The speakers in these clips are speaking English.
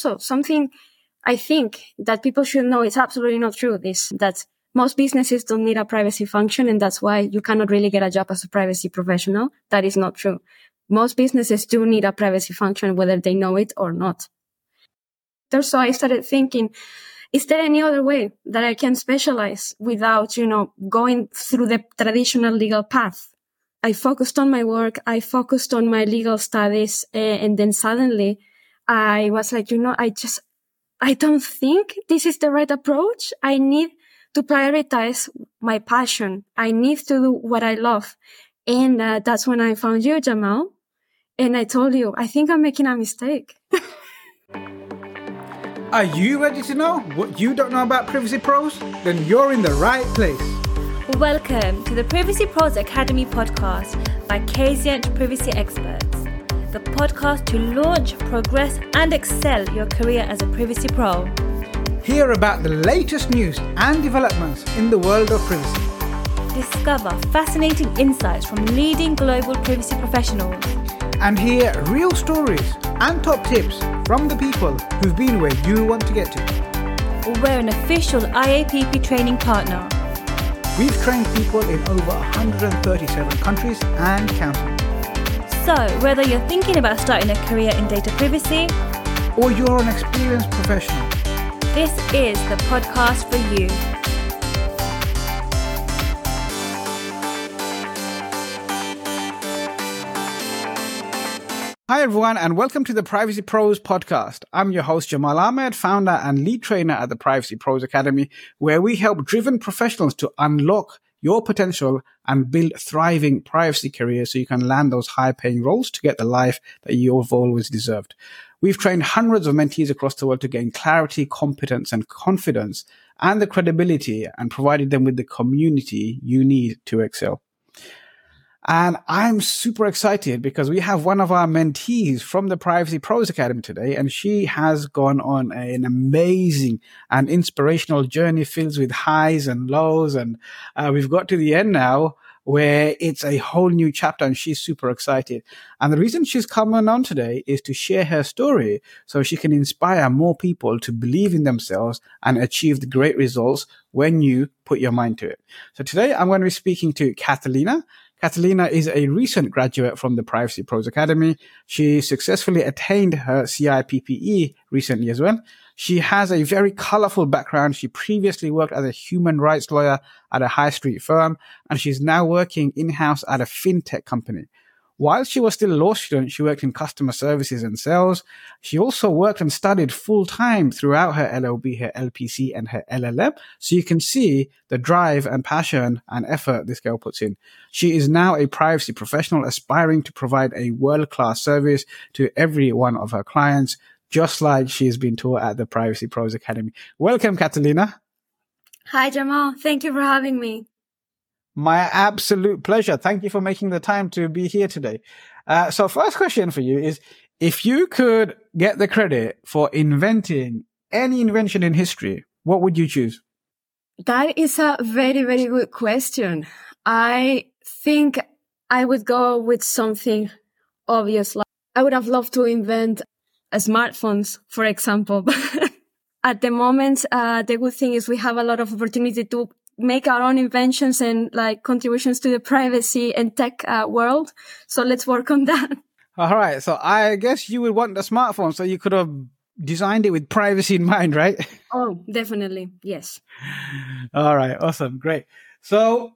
So something I think that people should know is absolutely not true. This, that most businesses don't need a privacy function. And that's why you cannot really get a job as a privacy professional. That is not true. Most businesses do need a privacy function, whether they know it or not. So I started thinking, is there any other way that I can specialize without, you know, going through the traditional legal path? I focused on my work. I focused on my legal studies. Uh, and then suddenly I was like, you know, I just, I don't think this is the right approach. I need to prioritize my passion. I need to do what I love. And uh, that's when I found you, Jamal. And I told you, I think I'm making a mistake. Are you ready to know what you don't know about Privacy Pros? Then you're in the right place. Welcome to the Privacy Pros Academy podcast by Kazient Privacy Experts, the podcast to launch, progress, and excel your career as a privacy pro. Hear about the latest news and developments in the world of privacy. Discover fascinating insights from leading global privacy professionals. And hear real stories and top tips from the people who've been where you want to get to. We're an official IAPP training partner. We've trained people in over 137 countries and counting. So, whether you're thinking about starting a career in data privacy or you're an experienced professional, this is the podcast for you. Hi, everyone, and welcome to the Privacy Pros podcast. I'm your host, Jamal Ahmed, founder and lead trainer at the Privacy Pros Academy, where we help driven professionals to unlock your potential and build thriving privacy careers so you can land those high paying roles to get the life that you've always deserved. We've trained hundreds of mentees across the world to gain clarity, competence, and confidence and the credibility and provided them with the community you need to excel. And I'm super excited because we have one of our mentees from the Privacy Pros Academy today, and she has gone on an amazing and inspirational journey filled with highs and lows. And uh, we've got to the end now where it's a whole new chapter and she's super excited. And the reason she's coming on today is to share her story so she can inspire more people to believe in themselves and achieve the great results when you put your mind to it. So today I'm going to be speaking to Katalina. Katalina is a recent graduate from the Privacy Pros Academy. She successfully attained her CIPPE recently as well. She has a very colorful background. She previously worked as a human rights lawyer at a high street firm, and she's now working in-house at a fintech company. While she was still a law student, she worked in customer services and sales. She also worked and studied full time throughout her LLB, her LPC, and her LLM. So you can see the drive and passion and effort this girl puts in. She is now a privacy professional aspiring to provide a world class service to every one of her clients, just like she has been taught at the Privacy Pros Academy. Welcome, Katalina. Hi, Jamal. Thank you for having me. My absolute pleasure. Thank you for making the time to be here today. Uh, so first question for you is, if you could get the credit for inventing any invention in history, what would you choose? That is a very, very good question. I think I would go with something obvious. Like I would have loved to invent smartphones, for example. But at the moment, uh, the good thing is we have a lot of opportunity to make our own inventions and like contributions to the privacy and tech uh, world. So let's work on that. All right. So I guess you would want the smartphone so you could have designed it with privacy in mind, right? Oh, definitely. Yes. All right. Awesome. Great. So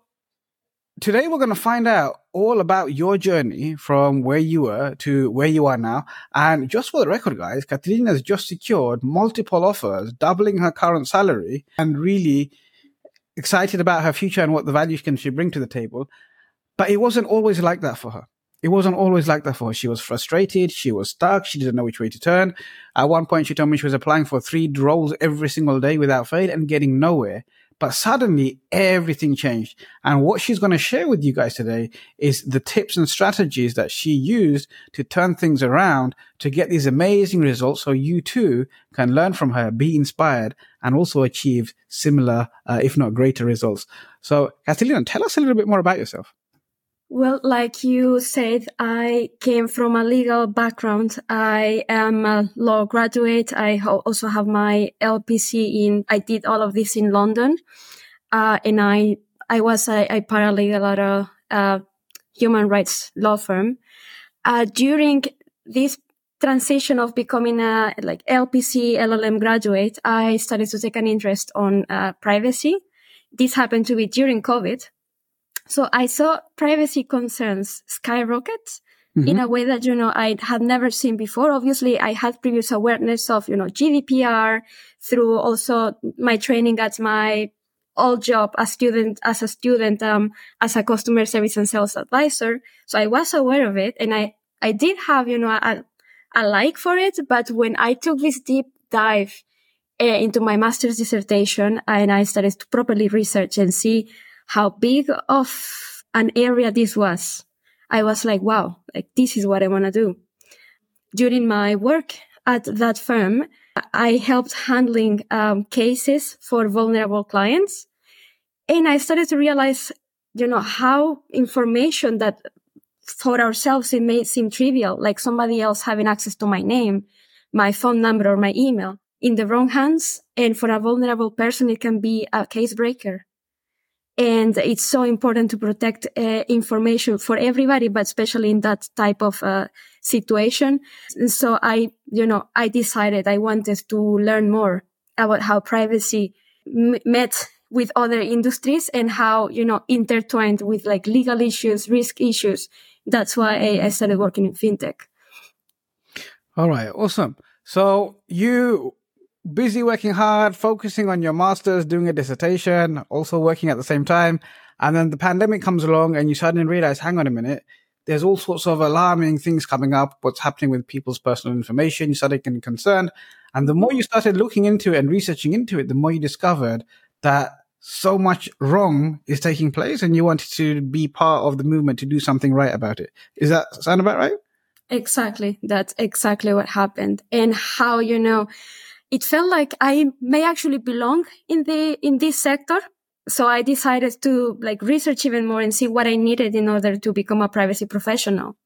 today we're going to find out all about your journey from where you were to where you are now. And just for the record, guys, Katalina has just secured multiple offers, doubling her current salary and really excited about her future and what the values can she bring to the table. But it wasn't always like that for her. It wasn't always like that for her. She was frustrated. She was stuck. She didn't know which way to turn. At one point, she told me she was applying for three roles every single day without fail and getting nowhere. But suddenly everything changed. And what she's going to share with you guys today is the tips and strategies that she used to turn things around to get these amazing results. So you too can learn from her, be inspired and also achieve similar, uh, if not greater results. So Katalina, tell us a little bit more about yourself. Well, like you said, I came from a legal background. I am a law graduate. I also have my LPC in, I did all of this in London. Uh, and I, I was a, a paralegal at a, a, human rights law firm. Uh, during this transition of becoming a like LPC LLM graduate, I started to take an interest on uh, privacy. This happened to be during COVID. So I saw privacy concerns skyrocket mm-hmm. in a way that, you know, I had never seen before. Obviously, I had previous awareness of, you know, GDPR through also my training at my old job as student, as a student, um, as a customer service and sales advisor. So I was aware of it and I, I did have, you know, a, a like for it. But when I took this deep dive uh, into my master's dissertation and I started to properly research and see how big of an area this was, I was like, wow, like this is what I want to do. During my work at that firm, I helped handling um, cases for vulnerable clients. And I started to realize, you know, how information that for ourselves, it may seem trivial, like somebody else having access to my name, my phone number or my email in the wrong hands. And for a vulnerable person, it can be a case breaker. And it's so important to protect uh, information for everybody, but especially in that type of uh, situation. And so I, you know, I decided I wanted to learn more about how privacy m- met with other industries and how, you know, intertwined with like legal issues, risk issues. That's why I, I started working in fintech. All right. Awesome. So you busy working hard, focusing on your master's, doing a dissertation, also working at the same time. And then the pandemic comes along and you suddenly realize, hang on a minute, there's all sorts of alarming things coming up, what's happening with people's personal information. You started getting concerned. And the more you started looking into it and researching into it, the more you discovered that so much wrong is taking place and you wanted to be part of the movement to do something right about it. Is that sound about right? Exactly. That's exactly what happened. And how, you know, it felt like I may actually belong in the, in this sector. So I decided to like research even more and see what I needed in order to become a privacy professional.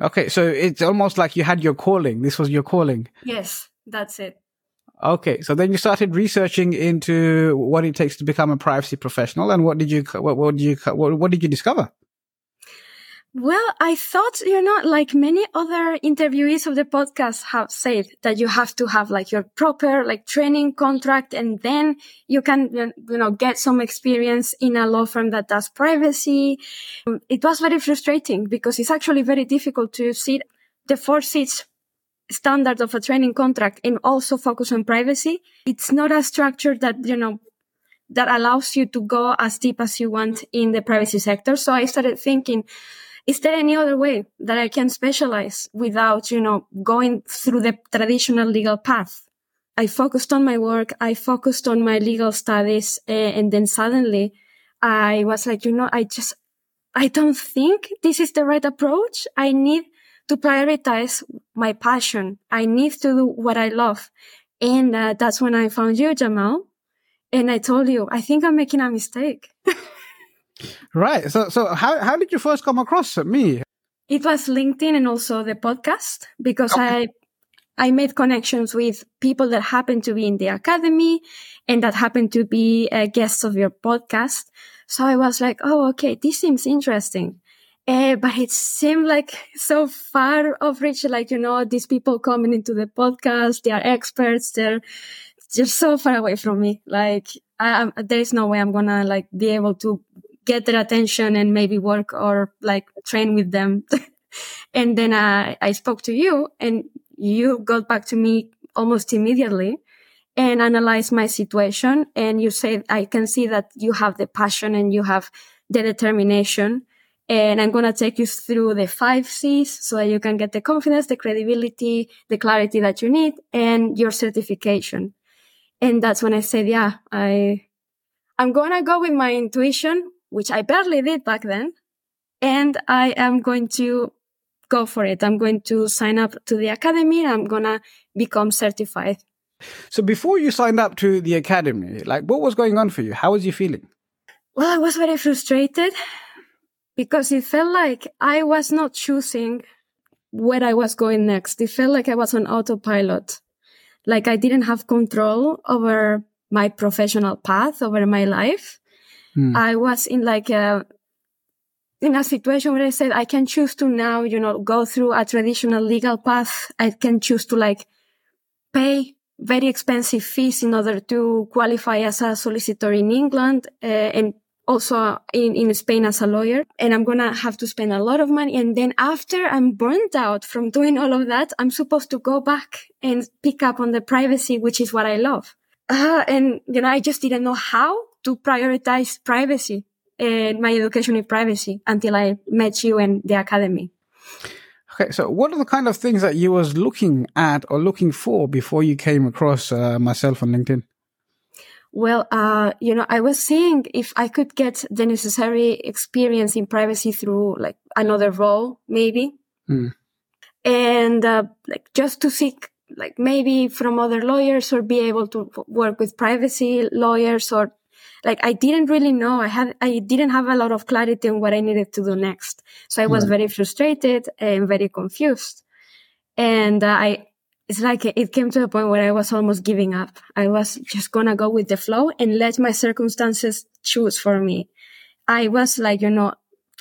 Okay. So it's almost like you had your calling. This was your calling. Yes, that's it. Okay, so then you started researching into what it takes to become a privacy professional, and what did you what, what did you what, what did you discover? Well, I thought, you know, like many other interviewees of the podcast have said that you have to have like your proper like training contract and then you can, you know, get some experience in a law firm that does privacy. Um, it was very frustrating because it's actually very difficult to see the four seats standard of a training contract and also focus on privacy. It's not a structure that, you know, that allows you to go as deep as you want in the privacy sector. So I started thinking, is there any other way that I can specialize without, you know, going through the traditional legal path? I focused on my work. I focused on my legal studies. Uh, and then suddenly I was like, you know, I just, I don't think this is the right approach. I need to prioritize my passion. I need to do what I love. And uh, that's when I found you, Jamal. And I told you, I think I'm making a mistake. Right. So, so how, how did you first come across me? It was LinkedIn and also the podcast because okay. I, I made connections with people that happened to be in the academy and that happened to be uh, guests of your podcast. So I was like, oh, okay, this seems interesting. Uh, but it seemed like so far of reach, like, you know, these people coming into the podcast, they are experts, they're just so far away from me. Like, I, there is no way I'm gonna like be able to get their attention and maybe work or like train with them. and then I, I spoke to you and you got back to me almost immediately and analyzed my situation. And you said, I can see that you have the passion and you have the determination. And I'm going to take you through the five C's so that you can get the confidence, the credibility, the clarity that you need and your certification. And that's when I said, yeah, I, I'm going to go with my intuition which I barely did back then. And I am going to go for it. I'm going to sign up to the academy. I'm going to become certified. So before you signed up to the academy, like what was going on for you? How was you feeling? Well, I was very frustrated because it felt like I was not choosing where I was going next. It felt like I was on autopilot. Like I didn't have control over my professional path, over my life. Hmm. I was in like a, in a situation where I said, I can choose to now, you know, go through a traditional legal path. I can choose to like pay very expensive fees in order to qualify as a solicitor in England uh, and also in, in Spain as a lawyer. And I'm going to have to spend a lot of money. And then after I'm burnt out from doing all of that, I'm supposed to go back and pick up on the privacy, which is what I love. Uh, and, you know, I just didn't know how to prioritize privacy and my education in privacy until I met you and the academy. Okay, so what are the kind of things that you was looking at or looking for before you came across uh, myself on LinkedIn? Well, uh, you know, I was seeing if I could get the necessary experience in privacy through like another role, maybe. Mm. And, uh, like just to seek like maybe from other lawyers or be able to work with privacy lawyers or like I didn't really know. I had, I didn't have a lot of clarity on what I needed to do next. So I was very frustrated and very confused. And uh, I, it's like it came to a point where I was almost giving up. I was just gonna go with the flow and let my circumstances choose for me. I was like, you know,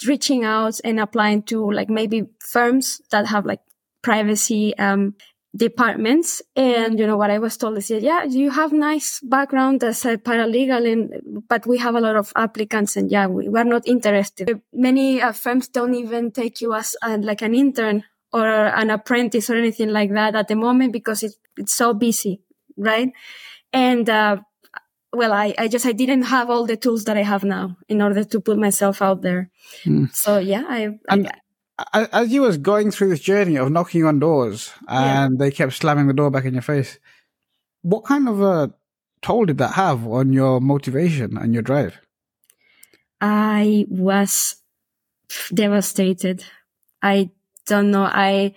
reaching out and applying to like maybe firms that have like privacy, um, departments. And, you know, what I was told is, yeah, you have nice background as a paralegal and, but we have a lot of applicants and yeah, we, we're not interested. Many uh, firms don't even take you as uh, like an intern or an apprentice or anything like that at the moment because it, it's so busy. Right. And, uh, well, I, I just, I didn't have all the tools that I have now in order to put myself out there. Mm. So yeah, I, I as you was going through this journey of knocking on doors and yeah. they kept slamming the door back in your face, what kind of a toll did that have on your motivation and your drive? I was devastated. I don't know. I,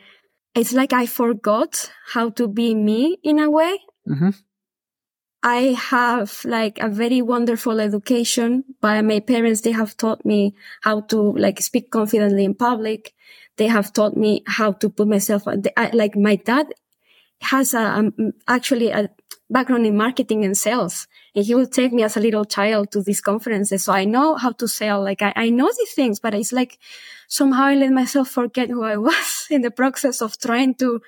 it's like I forgot how to be me in a way. Mm-hmm. I have like a very wonderful education by my parents. They have taught me how to like speak confidently in public. They have taught me how to put myself like my dad has a, um, actually a background in marketing and sales and he would take me as a little child to these conferences. So I know how to sell. Like I, I know these things, but it's like somehow I let myself forget who I was in the process of trying to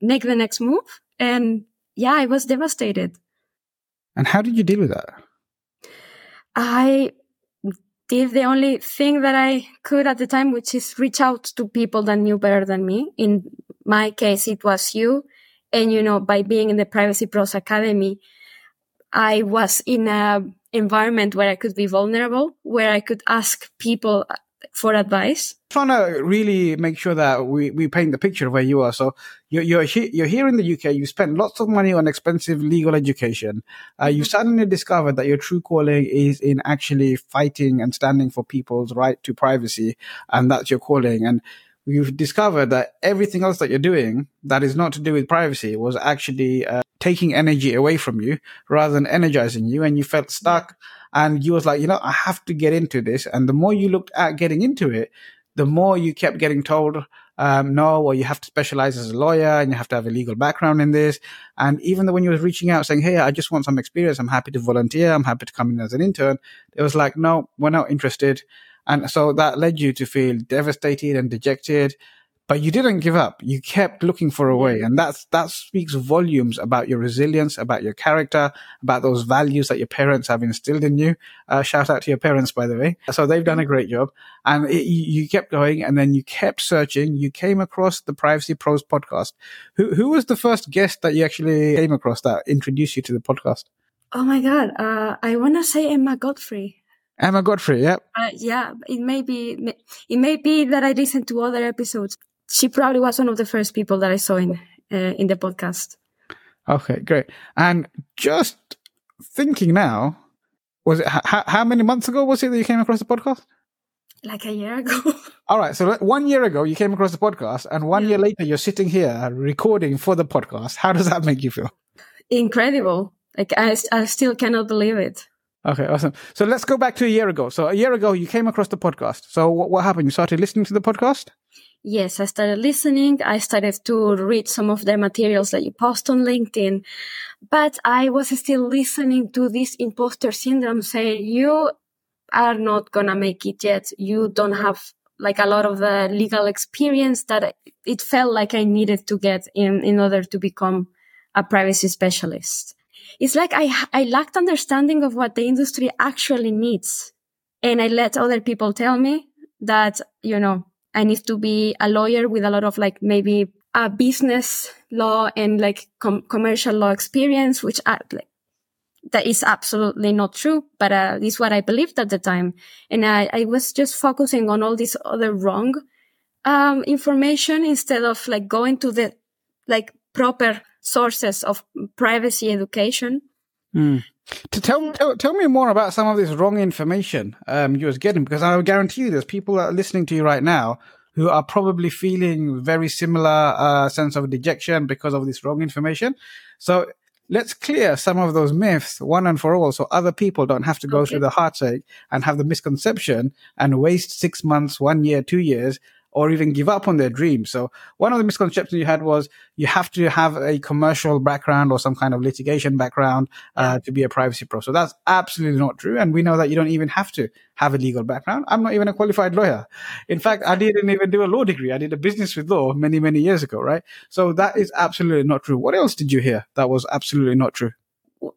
make the next move. And yeah, I was devastated. And how did you deal with that? I did the only thing that I could at the time, which is reach out to people that knew better than me. In my case, it was you. And, you know, by being in the Privacy Pros Academy, I was in a environment where I could be vulnerable, where I could ask people for advice? Trying to really make sure that we, we paint the picture of where you are. So you're, you're, he- you're here in the UK. You spend lots of money on expensive legal education. Uh, you mm-hmm. suddenly discovered that your true calling is in actually fighting and standing for people's right to privacy. And that's your calling. And you've discovered that everything else that you're doing that is not to do with privacy was actually uh, taking energy away from you rather than energizing you. And you felt stuck. And you was like, you know, I have to get into this. And the more you looked at getting into it, the more you kept getting told, um, no, well, you have to specialize as a lawyer and you have to have a legal background in this. And even though when you was reaching out saying, Hey, I just want some experience. I'm happy to volunteer. I'm happy to come in as an intern. It was like, no, we're not interested. And so that led you to feel devastated and dejected but you didn't give up. You kept looking for a way. And that's, that speaks volumes about your resilience, about your character, about those values that your parents have instilled in you. Uh, shout out to your parents, by the way. So they've done a great job. And it, you kept going and then you kept searching. You came across the Privacy Pros podcast. Who, who was the first guest that you actually came across that introduced you to the podcast? Oh my God. Uh, I want to say Emma Godfrey. Emma Godfrey, yeah. Uh, yeah, it may be, it may be that I listened to other episodes she probably was one of the first people that I saw in uh, in the podcast. Okay, great. And just thinking now, was it h- how many months ago was it that you came across the podcast? Like a year ago. All right, so one year ago you came across the podcast, and one yeah. year later you're sitting here recording for the podcast. How does that make you feel? Incredible! Like I, I still cannot believe it. Okay, awesome. So let's go back to a year ago. So a year ago, you came across the podcast. So what, what happened? You started listening to the podcast? Yes, I started listening. I started to read some of the materials that you post on LinkedIn, but I was still listening to this imposter syndrome saying you are not going to make it yet. You don't have like a lot of the legal experience that it felt like I needed to get in, in order to become a privacy specialist. It's like I, I lacked understanding of what the industry actually needs. And I let other people tell me that, you know, I need to be a lawyer with a lot of like maybe a business law and like com- commercial law experience, which I, like, that is absolutely not true, but uh, is what I believed at the time. And I, I was just focusing on all this other wrong um, information instead of like going to the like proper sources of privacy education. Mm. To tell, tell, tell me more about some of this wrong information um, you was getting, because I guarantee you there's people that are listening to you right now who are probably feeling very similar uh, sense of dejection because of this wrong information. So let's clear some of those myths one and for all so other people don't have to go okay. through the heartache and have the misconception and waste six months, one year, two years or even give up on their dreams. So one of the misconceptions you had was you have to have a commercial background or some kind of litigation background uh, to be a privacy pro. So that's absolutely not true. And we know that you don't even have to have a legal background. I'm not even a qualified lawyer. In fact, I didn't even do a law degree. I did a business with law many, many years ago, right? So that is absolutely not true. What else did you hear that was absolutely not true?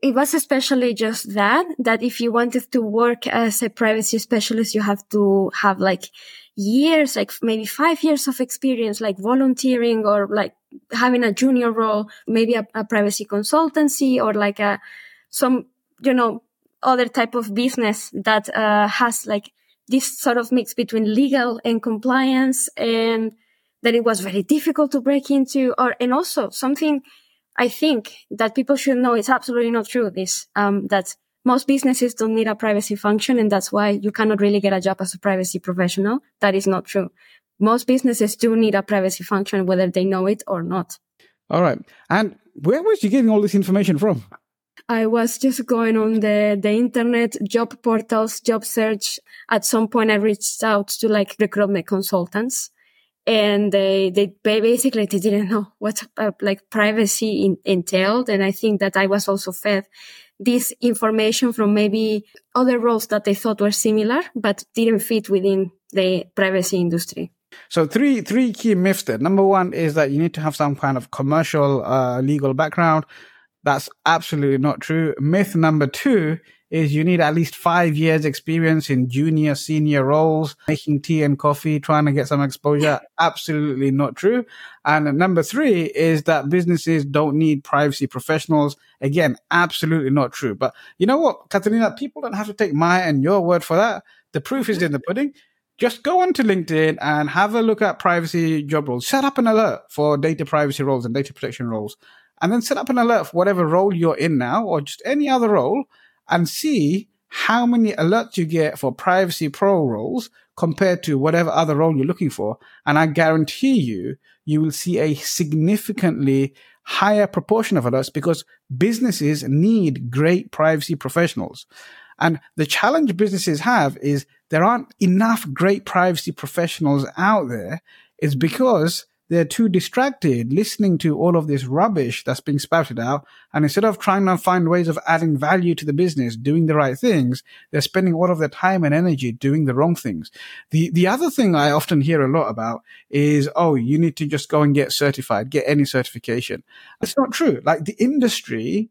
It was especially just that, that if you wanted to work as a privacy specialist, you have to have like years, like maybe five years of experience, like volunteering or like having a junior role, maybe a, a privacy consultancy or like a, some, you know, other type of business that, uh, has like this sort of mix between legal and compliance and that it was very difficult to break into or, and also something I think that people should know it's absolutely not true. This, um, that most businesses don't need a privacy function. And that's why you cannot really get a job as a privacy professional. That is not true. Most businesses do need a privacy function, whether they know it or not. All right. And where was you getting all this information from? I was just going on the, the internet, job portals, job search. At some point, I reached out to like recruitment consultants and they, they basically they didn't know what uh, like privacy in, entailed. And I think that I was also fed this information from maybe other roles that they thought were similar, but didn't fit within the privacy industry. So three three key myths there. Number one is that you need to have some kind of commercial uh, legal background. That's absolutely not true. Myth number two is you need at least five years experience in junior, senior roles, making tea and coffee, trying to get some exposure. Absolutely not true. And number three is that businesses don't need privacy professionals. Again, absolutely not true. But you know what, Katalina, people don't have to take my and your word for that. The proof is in the pudding just go onto LinkedIn and have a look at privacy job roles. Set up an alert for data privacy roles and data protection roles. And then set up an alert for whatever role you're in now or just any other role and see how many alerts you get for privacy pro roles compared to whatever other role you're looking for. And I guarantee you, you will see a significantly higher proportion of alerts because businesses need great privacy professionals. And the challenge businesses have is there aren't enough great privacy professionals out there. It's because they're too distracted listening to all of this rubbish that's being spouted out. And instead of trying to find ways of adding value to the business, doing the right things, they're spending all of their time and energy doing the wrong things. The, the other thing I often hear a lot about is, oh, you need to just go and get certified, get any certification. It's not true. Like the industry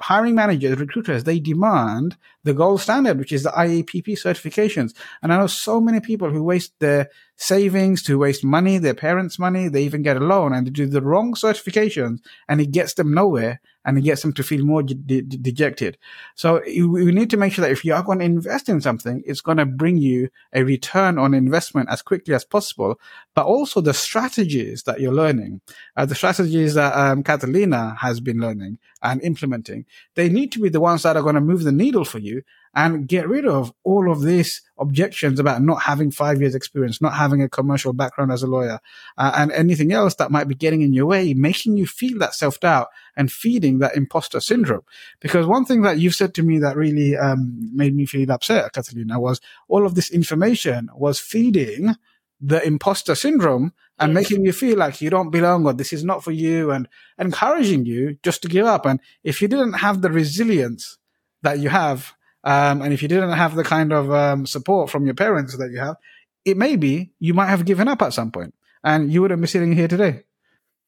hiring managers, recruiters, they demand the gold standard, which is the IAPP certifications. And I know so many people who waste their savings, to waste money, their parents' money, they even get a loan and they do the wrong certifications and it gets them nowhere and it gets them to feel more de- de- dejected. So we need to make sure that if you are going to invest in something, it's going to bring you a return on investment as quickly as possible, but also the strategies that you're learning, uh, the strategies that um, Katalina has been learning and implementing, they need to be the ones that are going to move the needle for you and get rid of all of these objections about not having five years experience, not having a commercial background as a lawyer, uh, and anything else that might be getting in your way, making you feel that self doubt and feeding that imposter syndrome. Because one thing that you've said to me that really um, made me feel upset, Katalina, was all of this information was feeding the imposter syndrome and yes. making you feel like you don't belong or this is not for you and encouraging you just to give up. And if you didn't have the resilience that you have, um, and if you didn't have the kind of um, support from your parents that you have, it may be you might have given up at some point and you wouldn't be sitting here today.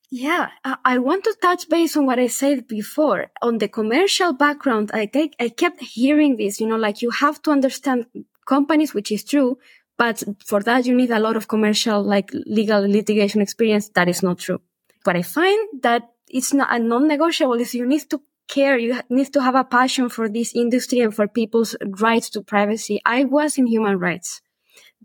Yeah, I want to touch base on what I said before. On the commercial background, I, take, I kept hearing this, you know, like you have to understand companies, which is true, but for that, you need a lot of commercial, like legal litigation experience. That is not true. What I find that it's not a non-negotiable is you need to care. You need to have a passion for this industry and for people's rights to privacy. I was in human rights,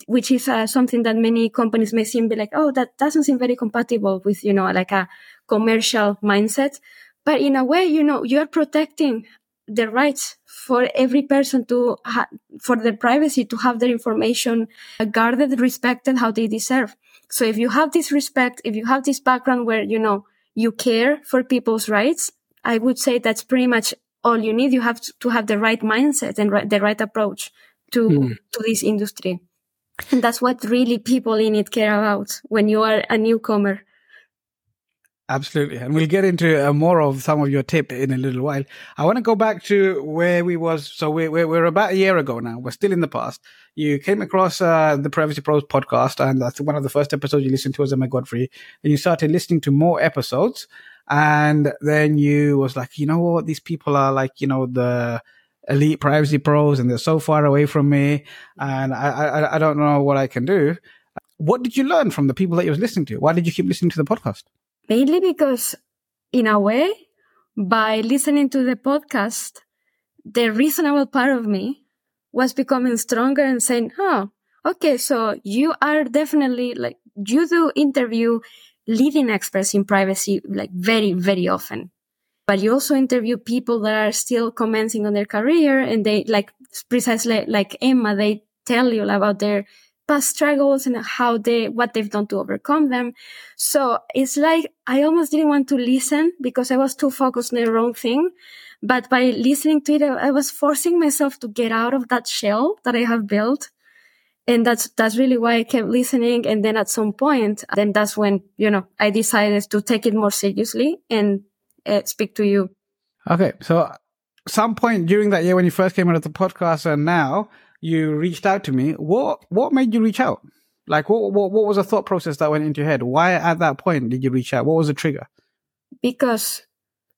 which is uh, something that many companies may seem be like, oh, that doesn't seem very compatible with, you know, like a commercial mindset. But in a way, you know, you're protecting the rights for every person to ha- for their privacy to have their information guarded respected how they deserve so if you have this respect if you have this background where you know you care for people's rights i would say that's pretty much all you need you have to have the right mindset and right, the right approach to mm. to this industry and that's what really people in it care about when you are a newcomer Absolutely. And we'll get into uh, more of some of your tip in a little while. I want to go back to where we was. So we're, we're, we're about a year ago now. We're still in the past. You came across uh, the Privacy Pros podcast and that's one of the first episodes you listened to was Emma Godfrey. And you started listening to more episodes. And then you was like, you know what? These people are like, you know, the elite privacy pros and they're so far away from me. And I, I, I don't know what I can do. What did you learn from the people that you was listening to? Why did you keep listening to the podcast? Mainly because, in a way, by listening to the podcast, the reasonable part of me was becoming stronger and saying, oh, okay, so you are definitely like, you do interview leading experts in privacy like very, very often. But you also interview people that are still commencing on their career and they like precisely like Emma, they tell you about their past struggles and how they, what they've done to overcome them. So it's like I almost didn't want to listen because I was too focused on the wrong thing. But by listening to it, I was forcing myself to get out of that shell that I have built. And that's, that's really why I kept listening. And then at some point, then that's when, you know, I decided to take it more seriously and uh, speak to you. Okay. So some point during that year when you first came out of the podcast and now, you reached out to me. What what made you reach out? Like what what what was the thought process that went into your head? Why at that point did you reach out? What was the trigger? Because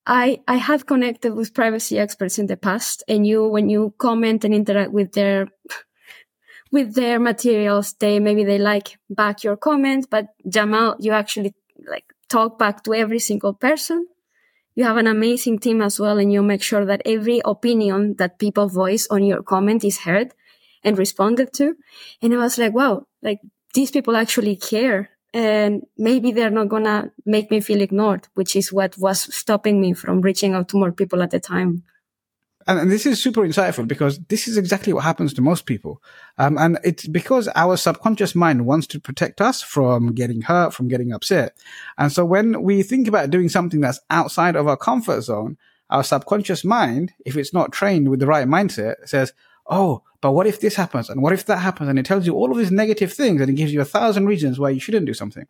I I have connected with privacy experts in the past, and you when you comment and interact with their with their materials, they maybe they like back your comment, but Jamal, you actually like talk back to every single person. You have an amazing team as well, and you make sure that every opinion that people voice on your comment is heard and responded to. And I was like, wow, like these people actually care. And maybe they're not to make me feel ignored, which is what was stopping me from reaching out to more people at the time. And, this is super insightful because this is exactly what happens to most people. Um, and it's because our subconscious mind wants to protect us from getting hurt, from getting upset. And so when we think about doing something that's outside of our comfort zone, our subconscious mind, if it's not trained with the right mindset, says, Oh, but what if this happens? And what if that happens? And it tells you all of these negative things and it gives you a thousand reasons why you shouldn't do something.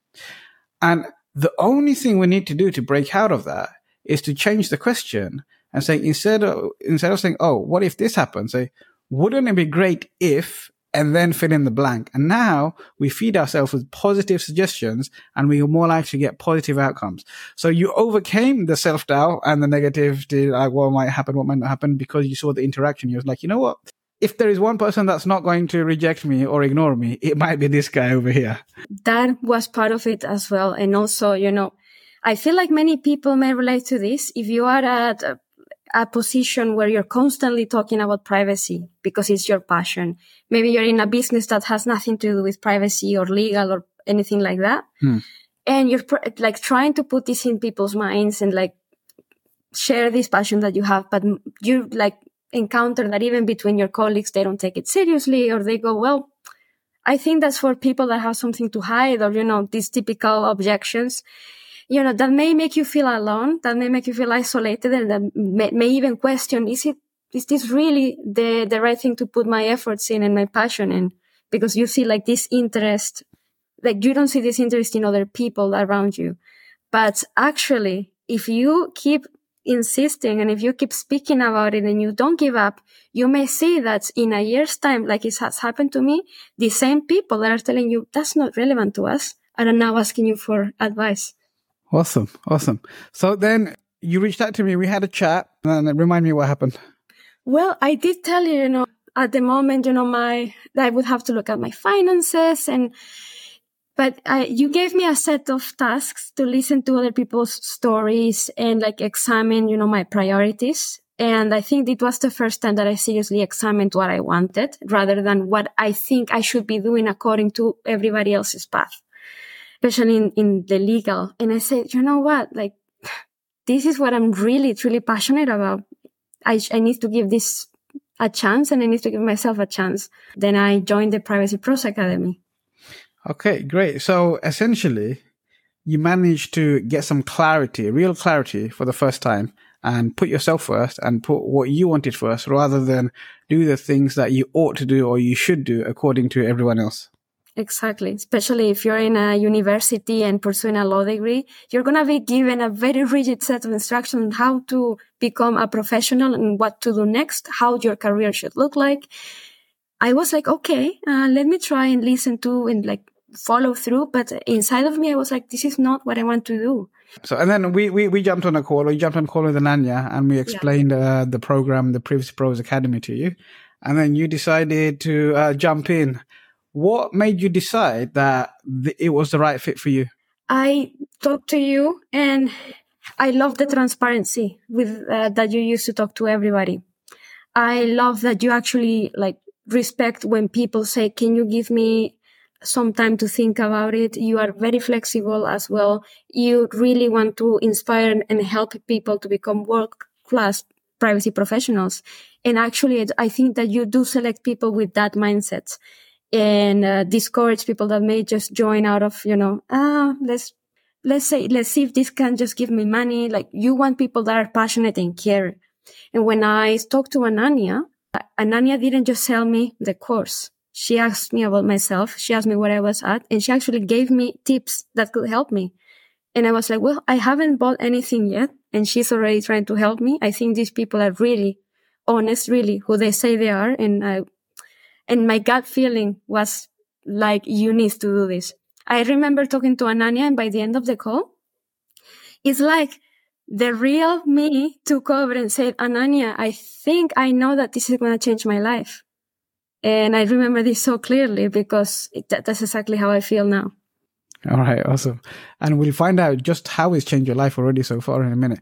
And the only thing we need to do to break out of that is to change the question and say, instead of, instead of saying, Oh, what if this happens? Say, wouldn't it be great if, and then fill in the blank. And now we feed ourselves with positive suggestions and we are more likely to get positive outcomes. So you overcame the self doubt and the negativity, like what might happen, what might not happen because you saw the interaction. You was like, you know what? if there is one person that's not going to reject me or ignore me, it might be this guy over here. That was part of it as well. And also, you know, I feel like many people may relate to this. If you are at a, a position where you're constantly talking about privacy because it's your passion, maybe you're in a business that has nothing to do with privacy or legal or anything like that. Hmm. And you're pr- like trying to put this in people's minds and like share this passion that you have, but you like encounter that even between your colleagues, they don't take it seriously or they go, well, I think that's for people that have something to hide or, you know, these typical objections, you know, that may make you feel alone, that may make you feel isolated and that may, may even question, is it, is this really the, the right thing to put my efforts in and my passion in? Because you see like this interest, like you don't see this interest in other people around you. But actually, if you keep insisting and if you keep speaking about it and you don't give up, you may see that in a year's time, like it has happened to me, the same people that are telling you that's not relevant to us are now asking you for advice. Awesome. Awesome. So then you reached out to me. We had a chat and remind me what happened. Well, I did tell you, you know, at the moment, you know, my, I would have to look at my finances and but I, you gave me a set of tasks to listen to other people's stories and like examine, you know, my priorities. And I think it was the first time that I seriously examined what I wanted rather than what I think I should be doing according to everybody else's path, especially in, in the legal. And I said, you know what? Like, this is what I'm really, truly passionate about. I, I need to give this a chance and I need to give myself a chance. Then I joined the Privacy Pros Academy. Okay, great. So essentially, you managed to get some clarity, real clarity for the first time and put yourself first and put what you wanted first rather than do the things that you ought to do or you should do according to everyone else. Exactly. Especially if you're in a university and pursuing a law degree, you're going to be given a very rigid set of instructions on how to become a professional and what to do next, how your career should look like. I was like, okay, uh, let me try and listen to and like follow through. But inside of me, I was like, this is not what I want to do. So, and then we, we, we jumped on a call, we jumped on a call with Ananya and we explained yeah. uh, the program, the Privacy Pros Academy to you. And then you decided to uh, jump in. What made you decide that th- it was the right fit for you? I talked to you and I love the transparency with uh, that you used to talk to everybody. I love that you actually like respect when people say, can you give me some time to think about it. You are very flexible as well. You really want to inspire and help people to become world class privacy professionals. And actually, I think that you do select people with that mindset and uh, discourage people that may just join out of, you know, ah, let's, let's say, let's see if this can just give me money. Like you want people that are passionate and care. And when I talked to Ananya, Ananya didn't just sell me the course she asked me about myself. She asked me where I was at and she actually gave me tips that could help me. And I was like, well, I haven't bought anything yet. And she's already trying to help me. I think these people are really honest, really who they say they are. And I, and my gut feeling was like, you need to do this. I remember talking to Ananya and by the end of the call, it's like the real me took over and said, Ananya, I think I know that this is going to change my life. And I remember this so clearly because it, that's exactly how I feel now. All right, awesome. And we'll find out just how it's changed your life already so far in a minute.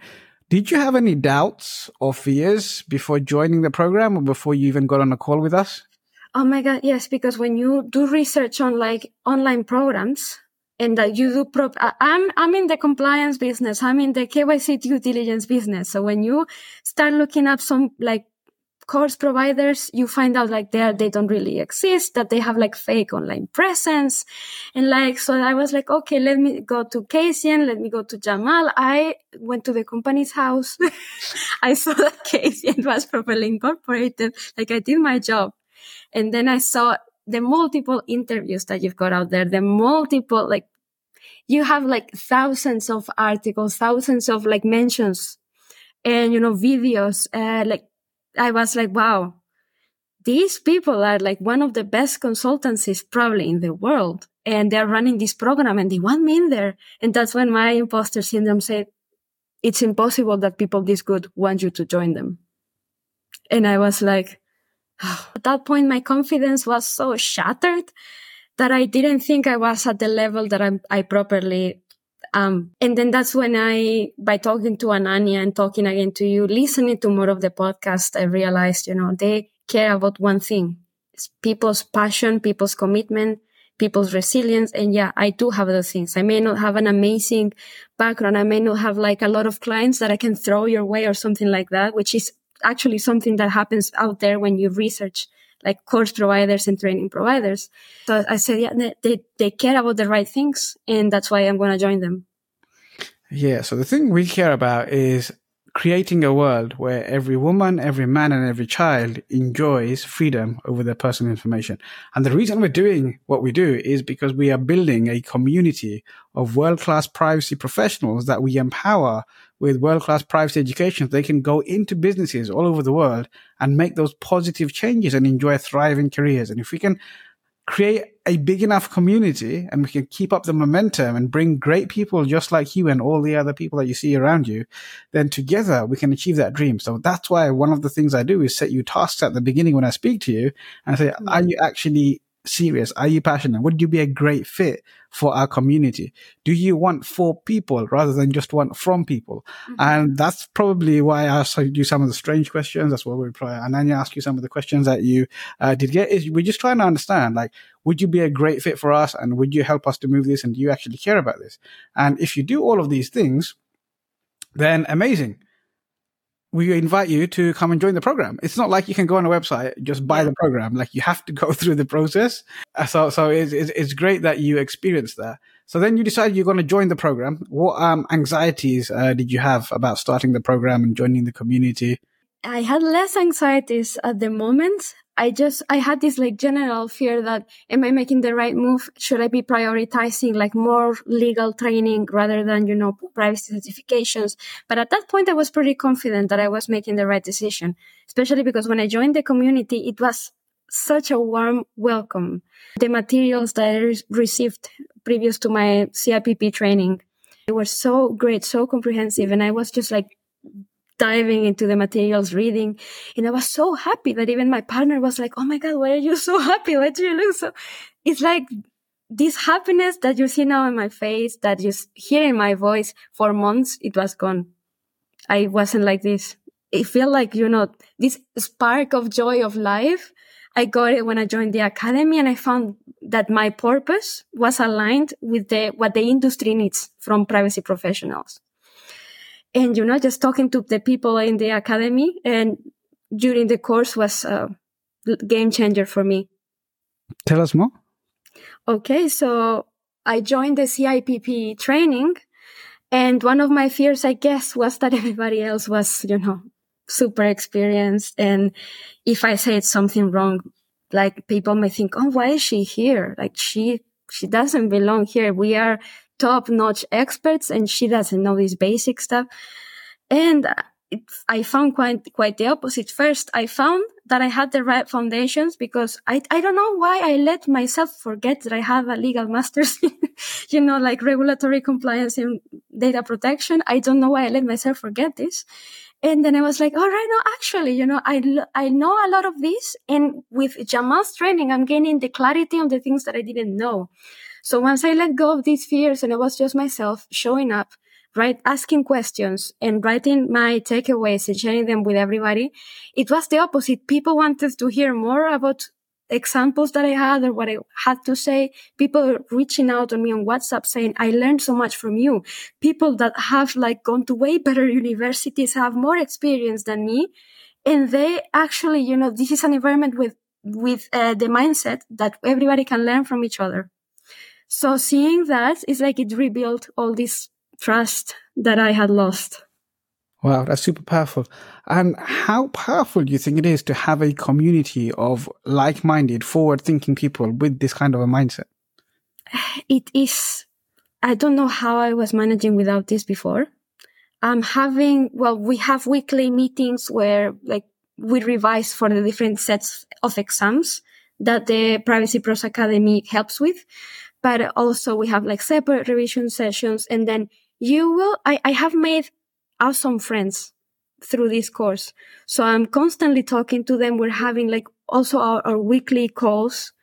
Did you have any doubts or fears before joining the program or before you even got on a call with us? Oh my God, yes, because when you do research on like online programs and that you do prop, I'm, I'm in the compliance business. I'm in the KYC due diligence business. So when you start looking up some like course providers, you find out like they are, they don't really exist, that they have like fake online presence. And like, so I was like, okay, let me go to Kazient, let me go to Jamal. I went to the company's house. I saw that Kazient was properly incorporated. Like I did my job. And then I saw the multiple interviews that you've got out there, the multiple, like, you have like thousands of articles, thousands of like mentions and, you know, videos, uh, like I was like, wow, these people are like one of the best consultancies probably in the world. And they're running this program and they want me in there. And that's when my imposter syndrome said, it's impossible that people this good want you to join them. And I was like. At that point, my confidence was so shattered that I didn't think I was at the level that I, I properly um, and then that's when I, by talking to Ananya and talking again to you, listening to more of the podcast, I realized, you know, they care about one thing. It's people's passion, people's commitment, people's resilience. And yeah, I do have those things. I may not have an amazing background. I may not have like a lot of clients that I can throw your way or something like that, which is actually something that happens out there when you research like course providers and training providers. So I said, yeah, they, they care about the right things. And that's why I'm going to join them. Yeah. So the thing we care about is creating a world where every woman, every man, and every child enjoys freedom over their personal information. And the reason we're doing what we do is because we are building a community of world-class privacy professionals that we empower with world-class private education. They can go into businesses all over the world and make those positive changes and enjoy thriving careers. And if we can create a big enough community and we can keep up the momentum and bring great people just like you and all the other people that you see around you, then together we can achieve that dream. So that's why one of the things I do is set you tasks at the beginning when I speak to you and say, mm-hmm. are you actually serious? Are you passionate? Would you be a great fit for our community? Do you want for people rather than just want from people? Mm-hmm. And that's probably why I asked you some of the strange questions. That's why we probably, and then you ask you some of the questions that you uh, did get is we're just trying to understand, like, would you be a great fit for us? And would you help us to move this? And do you actually care about this? And if you do all of these things, then amazing we invite you to come and join the program. It's not like you can go on a website, just buy the program. Like you have to go through the process. Uh, so, so it's, it's, it's great that you experienced that. So then you decided you're going to join the program. What um, anxieties uh, did you have about starting the program and joining the community? I had less anxieties at the moment. I just, I had this like general fear that am I making the right move? Should I be prioritizing like more legal training rather than, you know, privacy certifications? But at that point, I was pretty confident that I was making the right decision, especially because when I joined the community, it was such a warm welcome. The materials that I re- received previous to my CIPP training, they were so great, so comprehensive. And I was just like diving into the materials, reading. And I was so happy that even my partner was like, Oh my God, why are you so happy? Why do you look so? It's like this happiness that you see now in my face, that you hear in my voice for months, it was gone. I wasn't like this. It felt like, you know, this spark of joy of life. I got it when I joined the academy and I found that my purpose was aligned with the, what the industry needs from privacy professionals and you know just talking to the people in the academy and during the course was a game changer for me. Tell us more. Okay so i joined the cipp training and one of my fears i guess was that everybody else was you know super experienced. And if i said something wrong like people may think oh why is she here? Like she she doesn't belong here. We are top notch experts and she doesn't know this basic stuff. And it, I found quite, quite the opposite. First, I found that I had the right foundations because I, I don't know why I let myself forget that I have a legal master's, you know, like regulatory compliance and data protection. I don't know why I let myself forget this. And then I was like, all right, no, actually, you know, I, I know a lot of this. And with Jamal's training, I'm gaining the clarity on the things that I didn't know. So once I let go of these fears and it was just myself showing up, right, asking questions and writing my takeaways and sharing them with everybody, it was the opposite. People wanted to hear more about examples that I had or what I had to say. People reaching out on me on WhatsApp saying, I learned so much from you. People that have like gone to way better universities, have more experience than me. And they actually, you know, this is an environment with, with uh, the mindset that everybody can learn from each other. So seeing that is like it rebuilt all this trust that I had lost. Wow, that's super powerful. And how powerful do you think it is to have a community of like-minded, forward-thinking people with this kind of a mindset? It is. I don't know how I was managing without this before. I'm having, well, we have weekly meetings where like we revise for the different sets of exams that the Privacy Pros Academy helps with but also we have like separate revision sessions and then you will I, I have made awesome friends through this course. So i'm constantly talking to them. We're having like also our, our weekly calls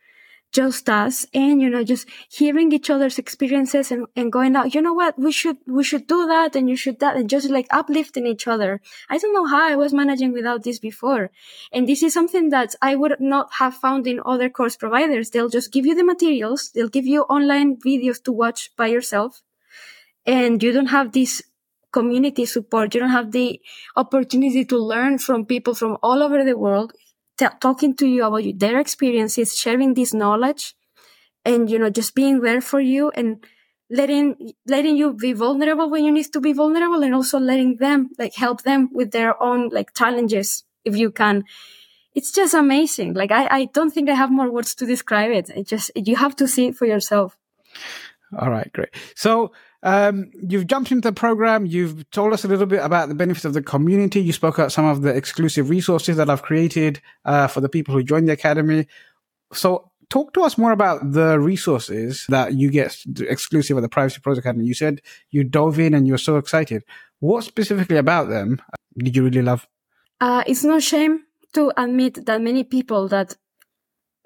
just us and you know just hearing each other's experiences and, and going out you know what? We should we should do that and you should that and just like uplifting each other. I don't know how i was managing without this before. And this is something that i would not have found in other course providers. They'll just give you the materials they'll give you online videos to watch by yourself and you don't have this community support. You don't have the opportunity to learn from people from all over the world, t- talking to you about their experiences, sharing this knowledge and, you know, just being there for you and letting, letting you be vulnerable when you need to be vulnerable and also letting them like help them with their own like challenges if you can. It's just amazing. Like I, I don't think I have more words to describe it. It just, you have to see it for yourself. All right, great. So um, you've jumped into the program. You've told us a little bit about the benefits of the community. You spoke about some of the exclusive resources that I've created uh, for the people who join the academy. So talk to us more about the resources that you get exclusive of the Privacy Pros Academy. You said you dove in and you were so excited. What specifically about them did you really love? Uh, it's no shame to admit that many people that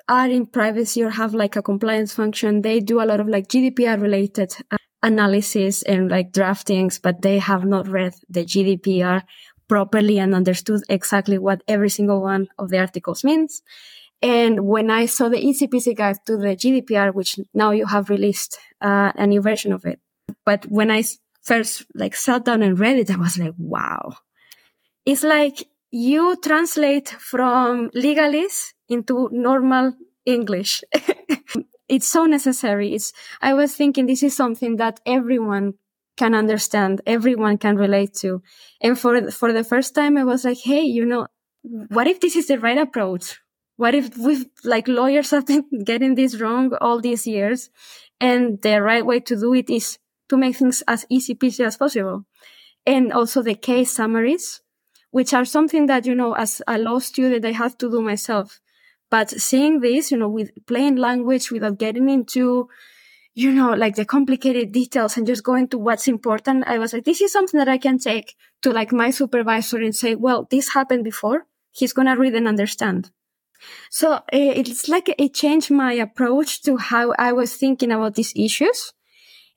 are in privacy or have like a compliance function, they do a lot of like GDPR related uh, analysis and like draftings, but they have not read the GDPR properly and understood exactly what every single one of the articles means. And when I saw the peasy guide to the GDPR, which now you have released uh, a new version of it, but when I first like sat down and read it, I was like, wow. It's like you translate from legalese into normal English. it's so necessary. It's, I was thinking this is something that everyone can understand, everyone can relate to. And for, for the first time, I was like, Hey, you know, what if this is the right approach? What if we've like lawyers have been getting this wrong all these years? And the right way to do it is to make things as easy peasy as possible. And also the case summaries, which are something that, you know, as a law student, I have to do myself. But seeing this, you know, with plain language without getting into, you know, like the complicated details and just going to what's important, I was like, this is something that I can take to like my supervisor and say, well, this happened before. He's going to read and understand. So eh, it's like it changed my approach to how I was thinking about these issues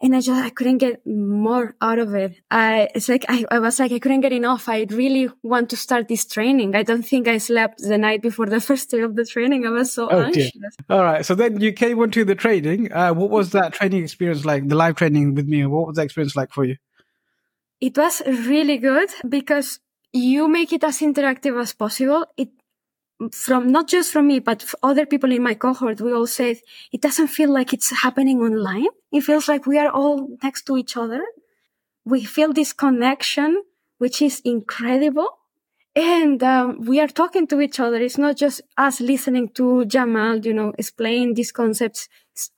and I just I couldn't get more out of it. I it's like I, I was like I couldn't get enough. I really want to start this training. I don't think I slept the night before the first day of the training. I was so oh, anxious. Dear. All right. So then you came into the training. Uh, what was that training experience like? The live training with me. What was the experience like for you? It was really good because you make it as interactive as possible. It from not just from me, but other people in my cohort, we all said it doesn't feel like it's happening online. It feels like we are all next to each other. We feel this connection, which is incredible. And um, we are talking to each other. It's not just us listening to Jamal, you know, explain these concepts,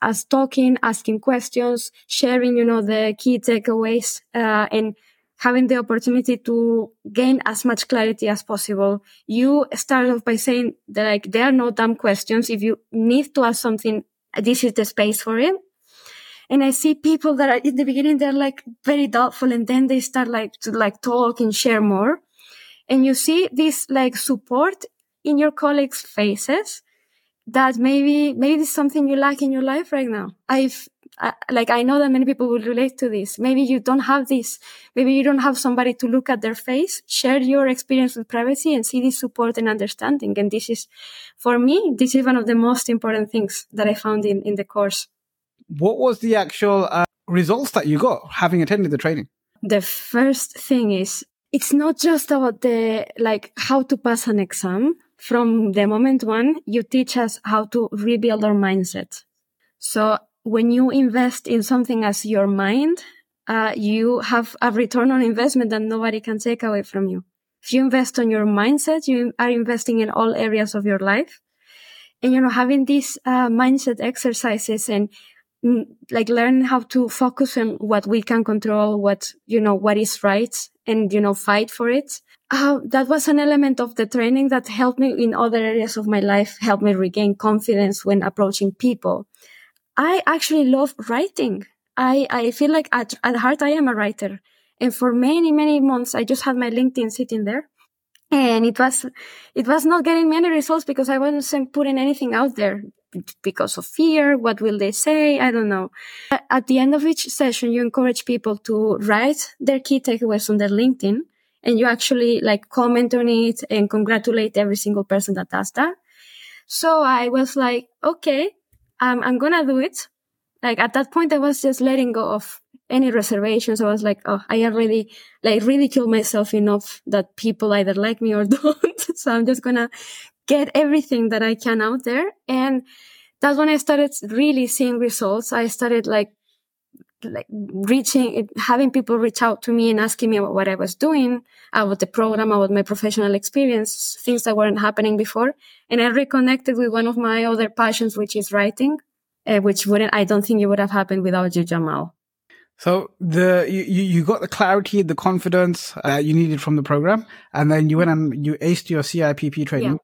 us talking, asking questions, sharing, you know, the key takeaways, uh, and having the opportunity to gain as much clarity as possible. You start off by saying that like there are no dumb questions. If you need to ask something, this is the space for it. And I see people that are in the beginning, they're like very doubtful and then they start like to like talk and share more. And you see this like support in your colleagues' faces that maybe, maybe it's something you lack in your life right now. I've like I know that many people will relate to this. Maybe you don't have this. Maybe you don't have somebody to look at their face, share your experience with privacy and see this support and understanding. And this is, for me, this is one of the most important things that I found in, in the course. What was the actual uh, results that you got having attended the training? The first thing is it's not just about the, like how to pass an exam. From the moment one, you teach us how to rebuild our mindset. So when you invest in something as your mind, uh, you have a return on investment that nobody can take away from you. If you invest on your mindset, you are investing in all areas of your life. And, you know, having these uh, mindset exercises and mm, like learn how to focus on what we can control, what, you know, what is right and, you know, fight for it. Uh, that was an element of the training that helped me in other areas of my life, helped me regain confidence when approaching people. I actually love writing. I, I feel like at, at heart, I am a writer. And for many, many months, I just had my LinkedIn sitting there. And it was, it was not getting many results because I wasn't putting anything out there because of fear. What will they say? I don't know. At the end of each session, you encourage people to write their key takeaways on their LinkedIn and you actually like comment on it and congratulate every single person that does that. So I was like, okay, um, I'm gonna do it. Like at that point, I was just letting go of any reservations. I was like, oh, I already like ridicule myself enough that people either like me or don't. so I'm just gonna get everything that I can out there. And that's when I started really seeing results. I started like like reaching, having people reach out to me and asking me about what I was doing, about the program, about my professional experience, things that weren't happening before. And I reconnected with one of my other passions, which is writing, uh, which wouldn't, I don't think it would have happened without you, Jamal. So the you, you got the clarity, the confidence uh, you needed from the program, and then you went and you aced your CIPP training.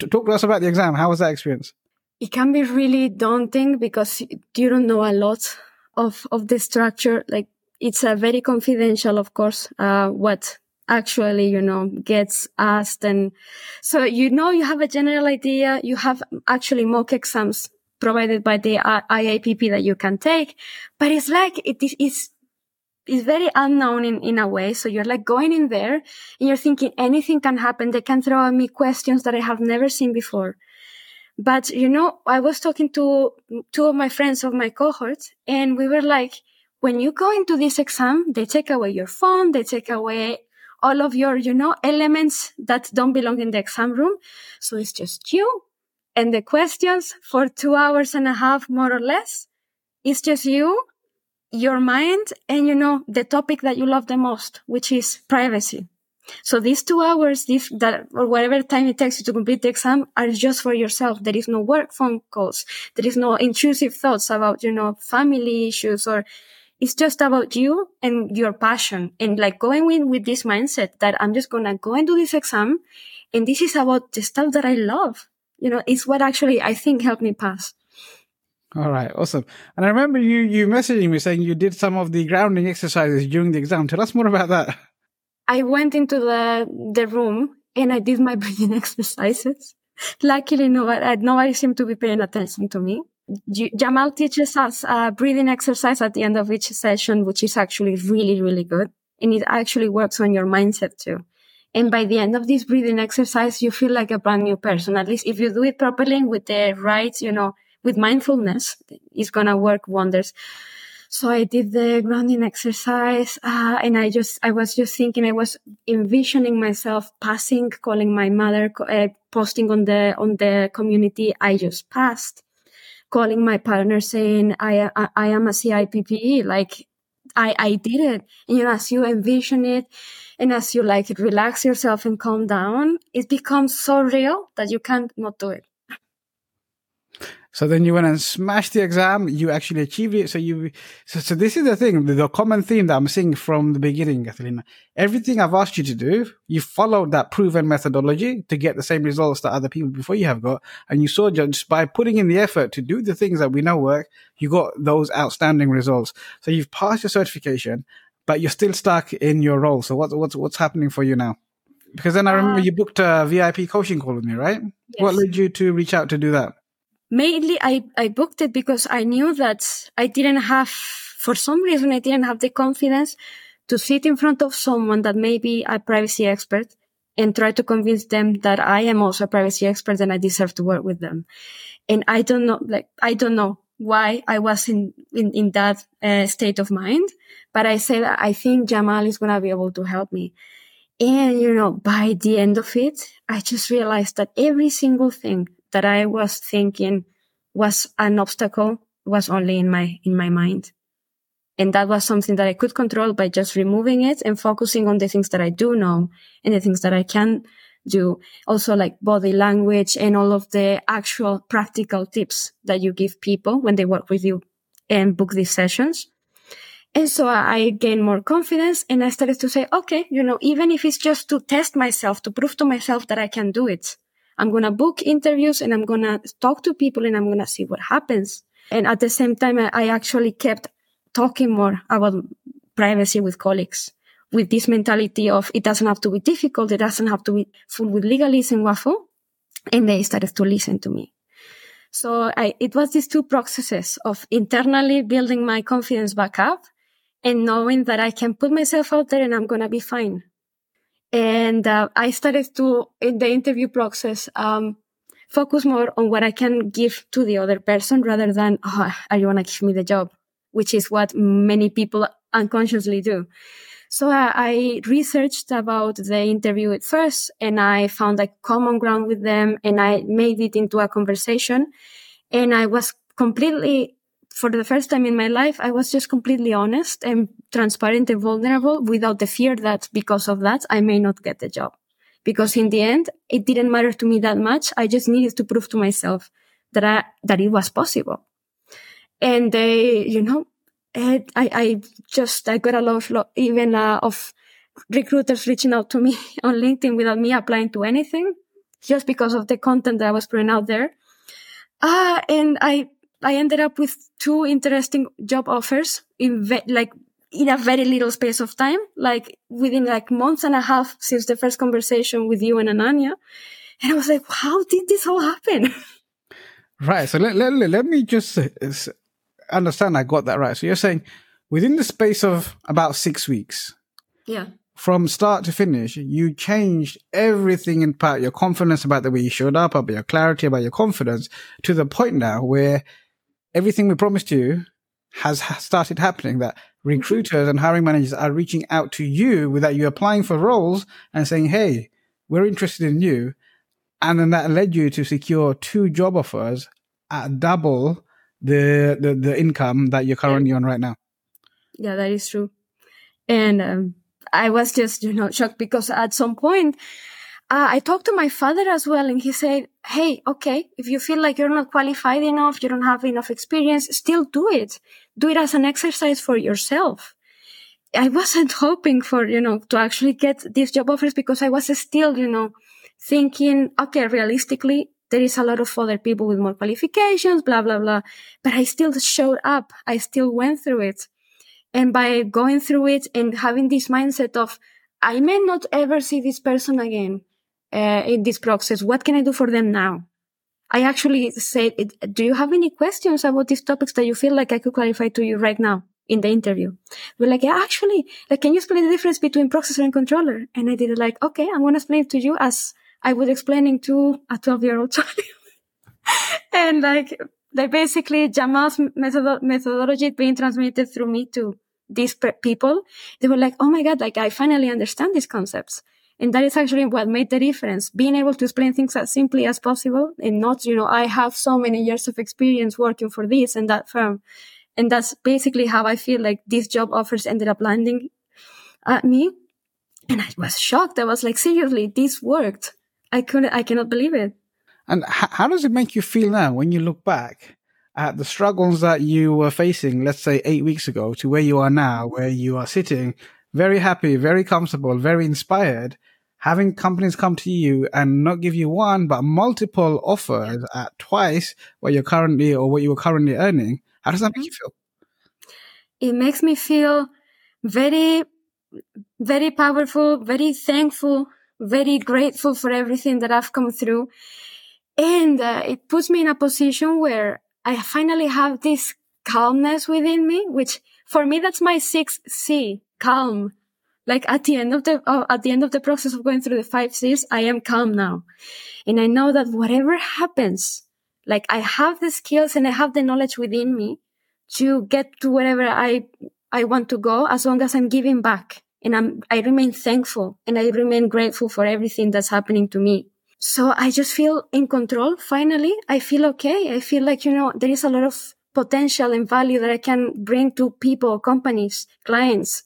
Yeah. Talk to us about the exam. How was that experience? It can be really daunting because you don't know a lot of, of the structure. Like it's a very confidential, of course, uh, what actually, you know, gets asked. And so, you know, you have a general idea. You have actually mock exams provided by the IAPP that you can take, but it's like it is, it's very unknown in, in a way. So you're like going in there and you're thinking anything can happen. They can throw at me questions that I have never seen before. But, you know, I was talking to two of my friends of my cohort and we were like, when you go into this exam, they take away your phone, they take away all of your, you know, elements that don't belong in the exam room. So it's just you and the questions for two hours and a half, more or less. It's just you, your mind, and you know, the topic that you love the most, which is privacy. So these two hours, this, that, or whatever time it takes you to complete the exam are just for yourself. There is no work phone calls. There is no intrusive thoughts about, you know, family issues or it's just about you and your passion and like going in with this mindset that I'm just going to go and do this exam. And this is about the stuff that I love. You know, it's what actually I think helped me pass. All right, awesome. And I remember you you messaging me saying you did some of the grounding exercises during the exam. Tell us more about that. I went into the, the room and I did my breathing exercises. Luckily, nobody, uh, nobody seemed to be paying attention to me. Jamal teaches us a breathing exercise at the end of each session, which is actually really, really good. And it actually works on your mindset too. And by the end of this breathing exercise, you feel like a brand new person. At least if you do it properly with the right, you know, with mindfulness, it's going to work wonders. So I did the grounding exercise, uh, and I just, I was just thinking, I was envisioning myself passing, calling my mother, uh, posting on the, on the community. I just passed, calling my partner saying, I, I, I am a CIPPE. Like, I, I did it. And, you know, as you envision it and as you like relax yourself and calm down, it becomes so real that you can't not do it. So then you went and smashed the exam. You actually achieved it. So you, so, so this is the thing, the, the, common theme that I'm seeing from the beginning, Katalina. Everything I've asked you to do, you followed that proven methodology to get the same results that other people before you have got. And you saw just by putting in the effort to do the things that we know work, you got those outstanding results. So you've passed your certification, but you're still stuck in your role. So what's, what's, what's happening for you now? Because then I remember uh, you booked a VIP coaching call with me, right? Yes. What led you to reach out to do that? Mainly I, I booked it because I knew that I didn't have, for some reason, I didn't have the confidence to sit in front of someone that may be a privacy expert and try to convince them that I am also a privacy expert and I deserve to work with them. And I don't know, like, I don't know why I was in, in, in that uh, state of mind, but I said, I think Jamal is going to be able to help me. And, you know, by the end of it, I just realized that every single thing that I was thinking was an obstacle was only in my, in my mind. And that was something that I could control by just removing it and focusing on the things that I do know and the things that I can do. Also like body language and all of the actual practical tips that you give people when they work with you and book these sessions. And so I gained more confidence and I started to say, okay, you know, even if it's just to test myself, to prove to myself that I can do it, I'm going to book interviews and I'm going to talk to people and I'm going to see what happens. And at the same time, I actually kept talking more about privacy with colleagues with this mentality of it doesn't have to be difficult. It doesn't have to be full with legalism waffle. And they started to listen to me. So I, it was these two processes of internally building my confidence back up and knowing that I can put myself out there and I'm going to be fine. And uh, I started to, in the interview process, um, focus more on what I can give to the other person rather than, oh, are you going to give me the job? which is what many people unconsciously do. So I, I researched about the interview at first and I found a common ground with them and I made it into a conversation and I was completely for the first time in my life, I was just completely honest and transparent and vulnerable without the fear that because of that, I may not get the job. Because in the end, it didn't matter to me that much. I just needed to prove to myself that I, that it was possible. And they, you know, I, I just, I got a lot of, even uh, of recruiters reaching out to me on LinkedIn without me applying to anything just because of the content that I was putting out there. Ah, and I I ended up with two interesting job offers in ve- like in a very little space of time, like within like months and a half since the first conversation with you and Ananya. And I was like, how did this all happen? Right. So let, let, let me just uh, understand I got that right. So you're saying within the space of about six weeks. Yeah. From start to finish, you changed everything about your confidence, about the way you showed up, about your clarity, about your confidence to the point now where everything we promised you has started happening that recruiters and hiring managers are reaching out to you without you applying for roles and saying, Hey, we're interested in you. And then that led you to secure two job offers at double the, the, the income that you're currently on right now. Yeah, that is true. And, um, I was just, you know, shocked because at some point uh, I talked to my father as well, and he said, Hey, okay, if you feel like you're not qualified enough, you don't have enough experience, still do it. Do it as an exercise for yourself. I wasn't hoping for, you know, to actually get these job offers because I was still, you know, thinking, okay, realistically, there is a lot of other people with more qualifications, blah, blah, blah. But I still showed up. I still went through it. And by going through it and having this mindset of, I may not ever see this person again uh, in this process. What can I do for them now? I actually said, do you have any questions about these topics that you feel like I could clarify to you right now in the interview? We're like, yeah, actually, like, can you explain the difference between processor and controller? And I did it like, okay, I'm going to explain it to you as I was explaining to a 12 year old child. and like, like basically Jamal's method- methodology being transmitted through me to these people. They were like, Oh my God, like I finally understand these concepts. And that is actually what made the difference. Being able to explain things as simply as possible and not, you know, I have so many years of experience working for this and that firm. And that's basically how I feel like these job offers ended up landing at me. And I was shocked. I was like, seriously, this worked. I couldn't, I cannot believe it. And h- how does it make you feel now when you look back at the struggles that you were facing, let's say eight weeks ago to where you are now, where you are sitting very happy, very comfortable, very inspired, having companies come to you and not give you one, but multiple offers at twice what you're currently or what you were currently earning. How does that make you feel? It makes me feel very, very powerful, very thankful, very grateful for everything that I've come through. And uh, it puts me in a position where I finally have this calmness within me, which for me, that's my sixth C, calm. Like at the end of the, oh, at the end of the process of going through the five C's, I am calm now. And I know that whatever happens, like I have the skills and I have the knowledge within me to get to wherever I, I want to go as long as I'm giving back and I'm, I remain thankful and I remain grateful for everything that's happening to me. So I just feel in control. Finally, I feel okay. I feel like, you know, there is a lot of potential and value that I can bring to people, companies, clients.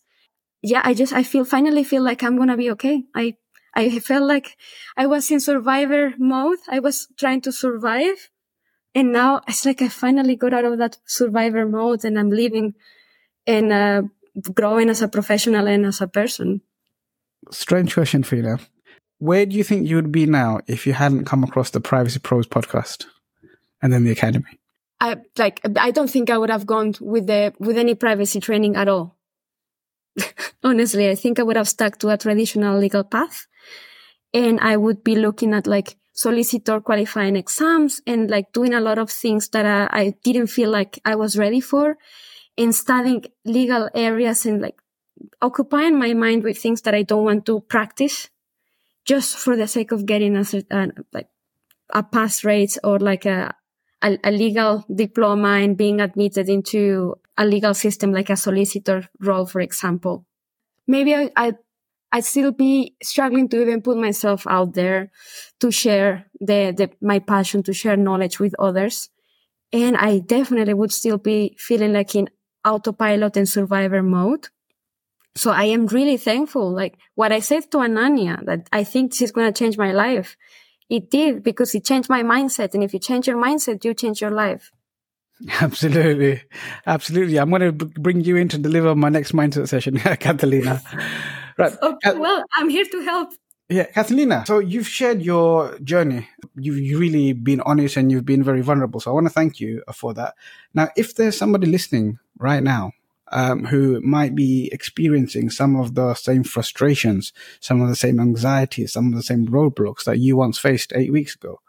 Yeah, I just, I feel, finally feel like I'm going to be okay. I, I felt like I was in survivor mode. I was trying to survive. And now it's like I finally got out of that survivor mode and I'm living and uh, growing as a professional and as a person. Strange question for you now. Where do you think you would be now if you hadn't come across the Privacy Pros podcast and then the Academy? I like I don't think I would have gone with the with any privacy training at all. Honestly, I think I would have stuck to a traditional legal path and I would be looking at like solicitor qualifying exams and like doing a lot of things that I, I didn't feel like I was ready for and studying legal areas and like occupying my mind with things that I don't want to practice just for the sake of getting a, a uh, like a pass rate or like a, a, a legal diploma and being admitted into a legal system like a solicitor role, for example. Maybe I, I'd still be struggling to even put myself out there to share the, the, my passion, to share knowledge with others. And I definitely would still be feeling like in autopilot and survivor mode. So I am really thankful. Like what I said to Ananya, that I think she's going to change my life. It did because it changed my mindset. And if you change your mindset, you change your life. Absolutely. Absolutely. I'm going to b- bring you in to deliver my next mindset session, Katalina. Right. Okay, well, I'm here to help. Yeah, Katalina. So you've shared your journey. You've really been honest and you've been very vulnerable. So I want to thank you for that. Now, if there's somebody listening right now um, who might be experiencing some of the same frustrations, some of the same anxieties, some of the same roadblocks that you once faced eight weeks ago,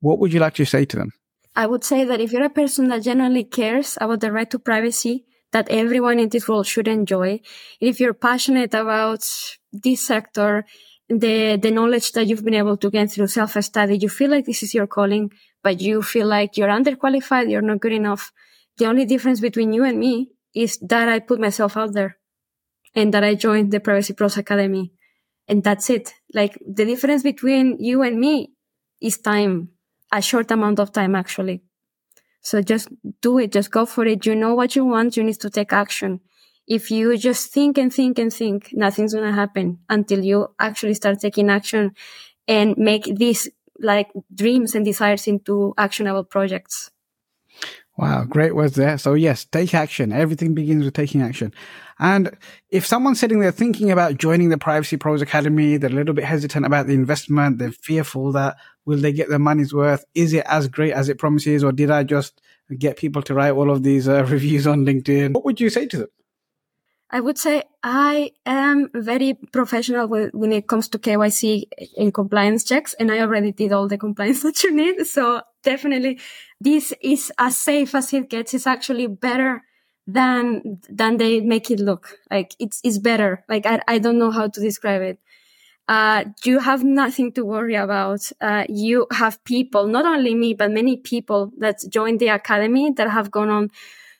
what would you like to say to them? I would say that if you're a person that genuinely cares about the right to privacy, that everyone in this world should enjoy. If you're passionate about this sector, the, the knowledge that you've been able to gain through self-study, you feel like this is your calling, but you feel like you're underqualified, you're not good enough. The only difference between you and me is that I put myself out there and that I joined the Privacy Pros Academy. And that's it. Like the difference between you and me is time, a short amount of time actually. So just do it. Just go for it. You know what you want. You need to take action. If you just think and think and think, nothing's going to happen until you actually start taking action and make these like dreams and desires into actionable projects. Wow, great words there. So yes, take action. Everything begins with taking action. And if someone's sitting there thinking about joining the Privacy Pros Academy, they're a little bit hesitant about the investment, they're fearful that will they get their money's worth? Is it as great as it promises? Or did I just get people to write all of these uh, reviews on LinkedIn? What would you say to them? I would say I am very professional when it comes to KYC and compliance checks, and I already did all the compliance that you need. So definitely, this is as safe as it gets. It's actually better than than they make it look. Like it's it's better. Like I I don't know how to describe it. Uh, you have nothing to worry about. Uh, you have people, not only me, but many people that joined the academy that have gone on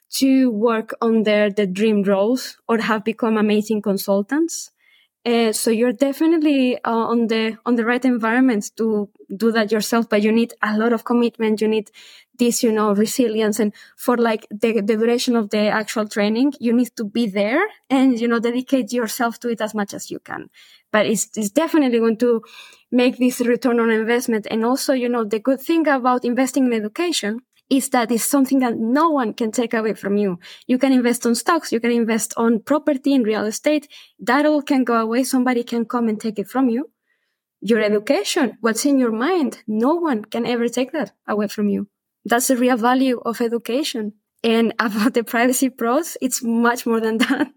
to work on their the dream roles or have become amazing consultants. Uh, so you're definitely uh, on the on the right environment to do that yourself, but you need a lot of commitment. You need this, you know, resilience, and for like the, the duration of the actual training, you need to be there and you know dedicate yourself to it as much as you can. But it's it's definitely going to make this return on investment, and also, you know, the good thing about investing in education is that it's something that no one can take away from you. You can invest on stocks, you can invest on property and real estate. That all can go away. Somebody can come and take it from you. Your education, what's in your mind, no one can ever take that away from you. That's the real value of education. And about the privacy pros, it's much more than that.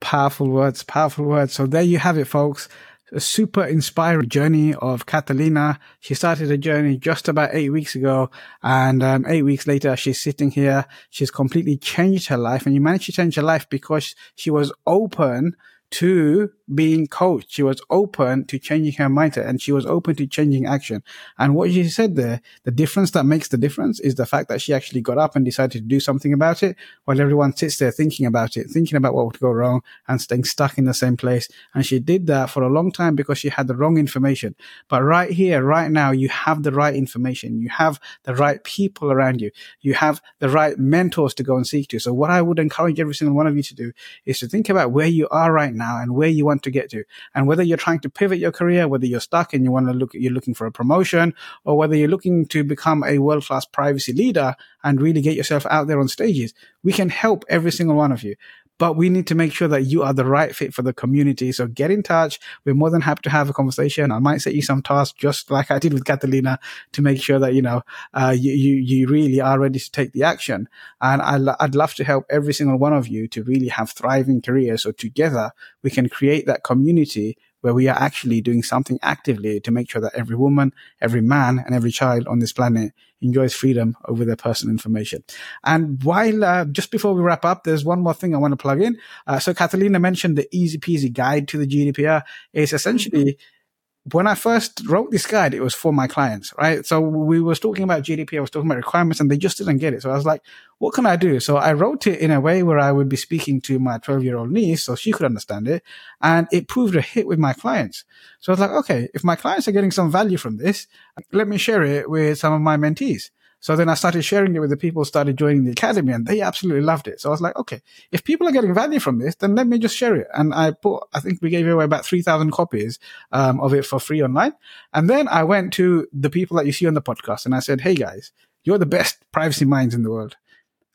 Powerful words, powerful words. So there you have it, folks a super inspiring journey of Katalina. She started a journey just about eight weeks ago. And um, eight weeks later, she's sitting here. She's completely changed her life. And you managed to change her life because she was open to being coached. She was open to changing her mindset and she was open to changing action. And what she said there, the difference that makes the difference is the fact that she actually got up and decided to do something about it while everyone sits there thinking about it, thinking about what would go wrong and staying stuck in the same place. And she did that for a long time because she had the wrong information. But right here, right now, you have the right information. You have the right people around you. You have the right mentors to go and seek to. So what I would encourage every single one of you to do is to think about where you are right now and where you want to get to. And whether you're trying to pivot your career, whether you're stuck and you want to look, you're looking for a promotion or whether you're looking to become a world class privacy leader and really get yourself out there on stages, we can help every single one of you but we need to make sure that you are the right fit for the community. So get in touch. We're more than happy to have a conversation. I might set you some tasks, just like I did with Katalina, to make sure that, you know, uh, you, you, really are ready to take the action. And I, I'd love to help every single one of you to really have thriving careers. So together we can create that community where we are actually doing something actively to make sure that every woman, every man, and every child on this planet enjoys freedom over their personal information. And while, uh, just before we wrap up, there's one more thing I want to plug in. Uh, so Katalina mentioned the easy peasy guide to the GDPR. It's essentially when I first wrote this guide, it was for my clients, right? So we was talking about GDP, I was talking about requirements and they just didn't get it. So I was like, what can I do? So I wrote it in a way where I would be speaking to my 12 year old niece so she could understand it. And it proved a hit with my clients. So I was like, okay, if my clients are getting some value from this, let me share it with some of my mentees. So then I started sharing it with the people started joining the academy and they absolutely loved it. So I was like, okay, if people are getting value from this, then let me just share it. And I put, I think we gave away about 3,000 copies um, of it for free online. And then I went to the people that you see on the podcast and I said, Hey guys, you're the best privacy minds in the world.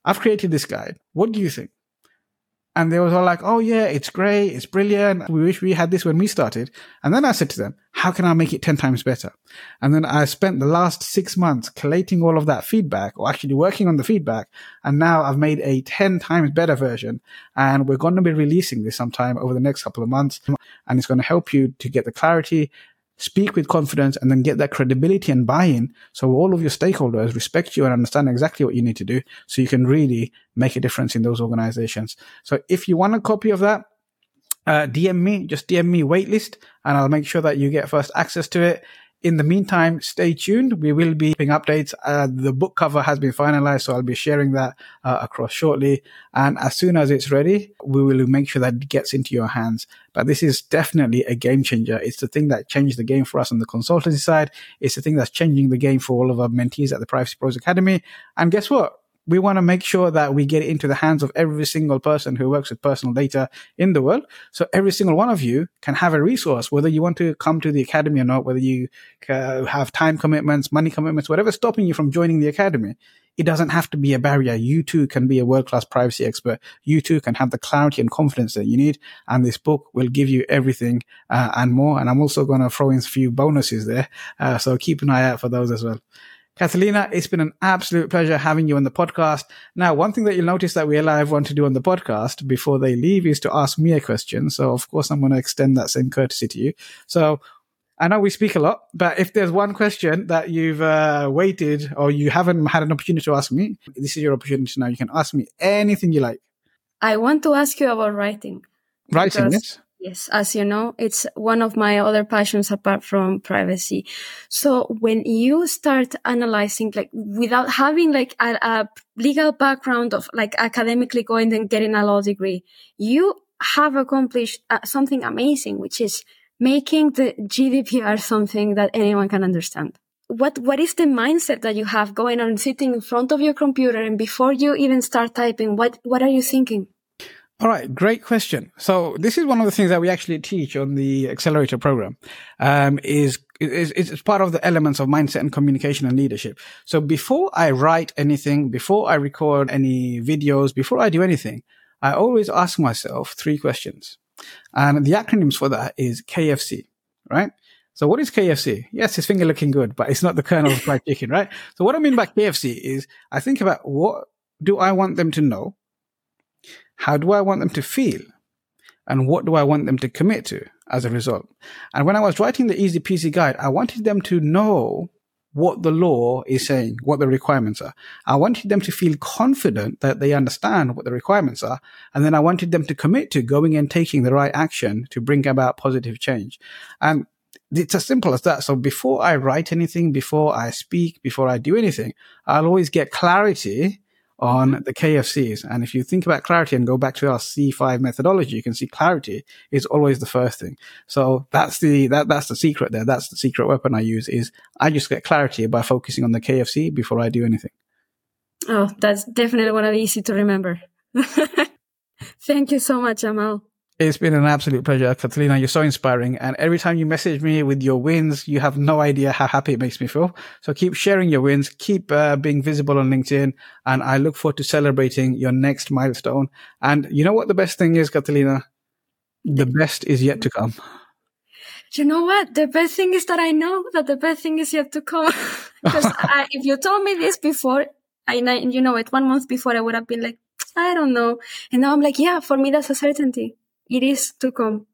I've created this guide. What do you think? And they was all like, Oh yeah, it's great. It's brilliant. We wish we had this when we started. And then I said to them, how can I make it 10 times better? And then I spent the last six months collating all of that feedback or actually working on the feedback. And now I've made a 10 times better version. And we're going to be releasing this sometime over the next couple of months. And it's going to help you to get the clarity speak with confidence and then get that credibility and buy-in so all of your stakeholders respect you and understand exactly what you need to do so you can really make a difference in those organizations. So if you want a copy of that, uh, DM me, just DM me waitlist and I'll make sure that you get first access to it. In the meantime, stay tuned. We will be giving updates. Uh, the book cover has been finalized, so I'll be sharing that uh, across shortly. And as soon as it's ready, we will make sure that it gets into your hands. But this is definitely a game changer. It's the thing that changed the game for us on the consultancy side. It's the thing that's changing the game for all of our mentees at the Privacy Pros Academy. And guess what? We want to make sure that we get it into the hands of every single person who works with personal data in the world. So every single one of you can have a resource, whether you want to come to the academy or not, whether you uh, have time commitments, money commitments, whatever's stopping you from joining the academy. It doesn't have to be a barrier. You too can be a world-class privacy expert. You too can have the clarity and confidence that you need. And this book will give you everything uh, and more. And I'm also going to throw in a few bonuses there. Uh, so keep an eye out for those as well. Katalina, it's been an absolute pleasure having you on the podcast. Now, one thing that you'll notice that we allow everyone to do on the podcast before they leave is to ask me a question. So, of course, I'm going to extend that same courtesy to you. So, I know we speak a lot, but if there's one question that you've uh, waited or you haven't had an opportunity to ask me, this is your opportunity now. You can ask me anything you like. I want to ask you about writing. Writing, yes. Yes, as you know, it's one of my other passions apart from privacy. So when you start analyzing, like without having like a, a legal background of like academically going and getting a law degree, you have accomplished uh, something amazing, which is making the GDPR something that anyone can understand. What, what is the mindset that you have going on sitting in front of your computer and before you even start typing, what, what are you thinking? All right, great question. So this is one of the things that we actually teach on the accelerator program. Um, is is it's part of the elements of mindset and communication and leadership. So before I write anything, before I record any videos, before I do anything, I always ask myself three questions, and the acronyms for that is KFC, right? So what is KFC? Yes, his finger looking good, but it's not the colonel of fried chicken, right? So what I mean by KFC is I think about what do I want them to know? How do I want them to feel? And what do I want them to commit to as a result? And when I was writing the easy peasy guide, I wanted them to know what the law is saying, what the requirements are. I wanted them to feel confident that they understand what the requirements are. And then I wanted them to commit to going and taking the right action to bring about positive change. And it's as simple as that. So before I write anything, before I speak, before I do anything, I'll always get clarity on the KFCs. And if you think about clarity and go back to our C5 methodology, you can see clarity is always the first thing. So that's the, that, that's the secret there. That's the secret weapon I use is I just get clarity by focusing on the KFC before I do anything. Oh, that's definitely one of easy to remember. Thank you so much, Jamal. It's been an absolute pleasure, Katalina. You're so inspiring. And every time you message me with your wins, you have no idea how happy it makes me feel. So keep sharing your wins, keep uh, being visible on LinkedIn. And I look forward to celebrating your next milestone. And you know what the best thing is, Katalina? The best is yet to come. You know what? The best thing is that I know that the best thing is yet to come. Because if you told me this before, I, you know it, one month before, I would have been like, I don't know. And now I'm like, yeah, for me, that's a certainty it is to come.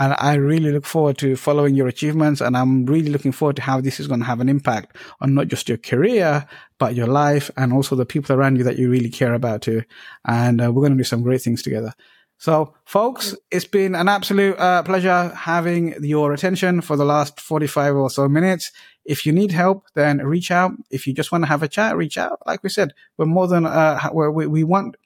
And I really look forward to following your achievements. And I'm really looking forward to how this is going to have an impact on not just your career, but your life and also the people around you that you really care about too. And uh, we're going to do some great things together. So, folks, it's been an absolute uh, pleasure having your attention for the last 45 or so minutes. If you need help, then reach out. If you just want to have a chat, reach out. Like we said, we're more than, uh, we, we want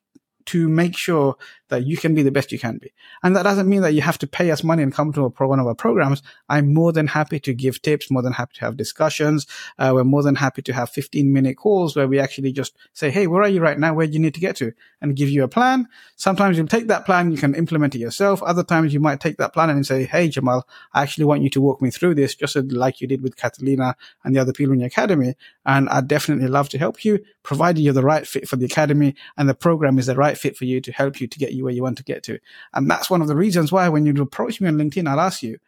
to make sure that you can be the best you can be. And that doesn't mean that you have to pay us money and come to pro- one of our programs. I'm more than happy to give tips, more than happy to have discussions. Uh, we're more than happy to have 15 minute calls where we actually just say, Hey, where are you right now? Where do you need to get to? And give you a plan. Sometimes you'll take that plan, you can implement it yourself. Other times you might take that plan and say, Hey, Jamal, I actually want you to walk me through this just like you did with Katalina and the other people in your academy. And I'd definitely love to help you, provided you're the right fit for the academy and the program is the right fit for you to help you to get you where you want to get to. And that's one of the reasons why when you approach me on LinkedIn, I'll ask you,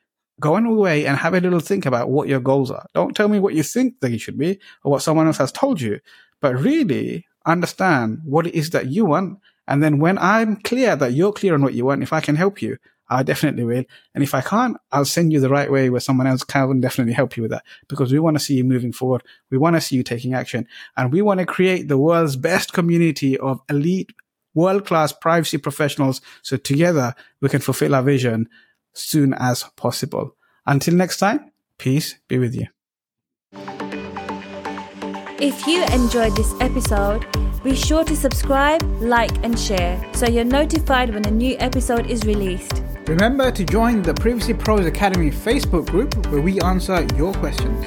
go on away and have a little think about what your goals are. Don't tell me what you think they should be or what someone else has told you, but really understand what it is that you want. And then when I'm clear that you're clear on what you want, if I can help you, I definitely will. And if I can't, I'll send you the right way where someone else can definitely help you with that because we want to see you moving forward. We want to see you taking action and we want to create the world's best community of elite world class privacy professionals so together we can fulfill our vision soon as possible. Until next time, peace be with you. If you enjoyed this episode, be sure to subscribe, like, and share so you're notified when a new episode is released. Remember to join the Privacy Pros Academy Facebook group where we answer your questions.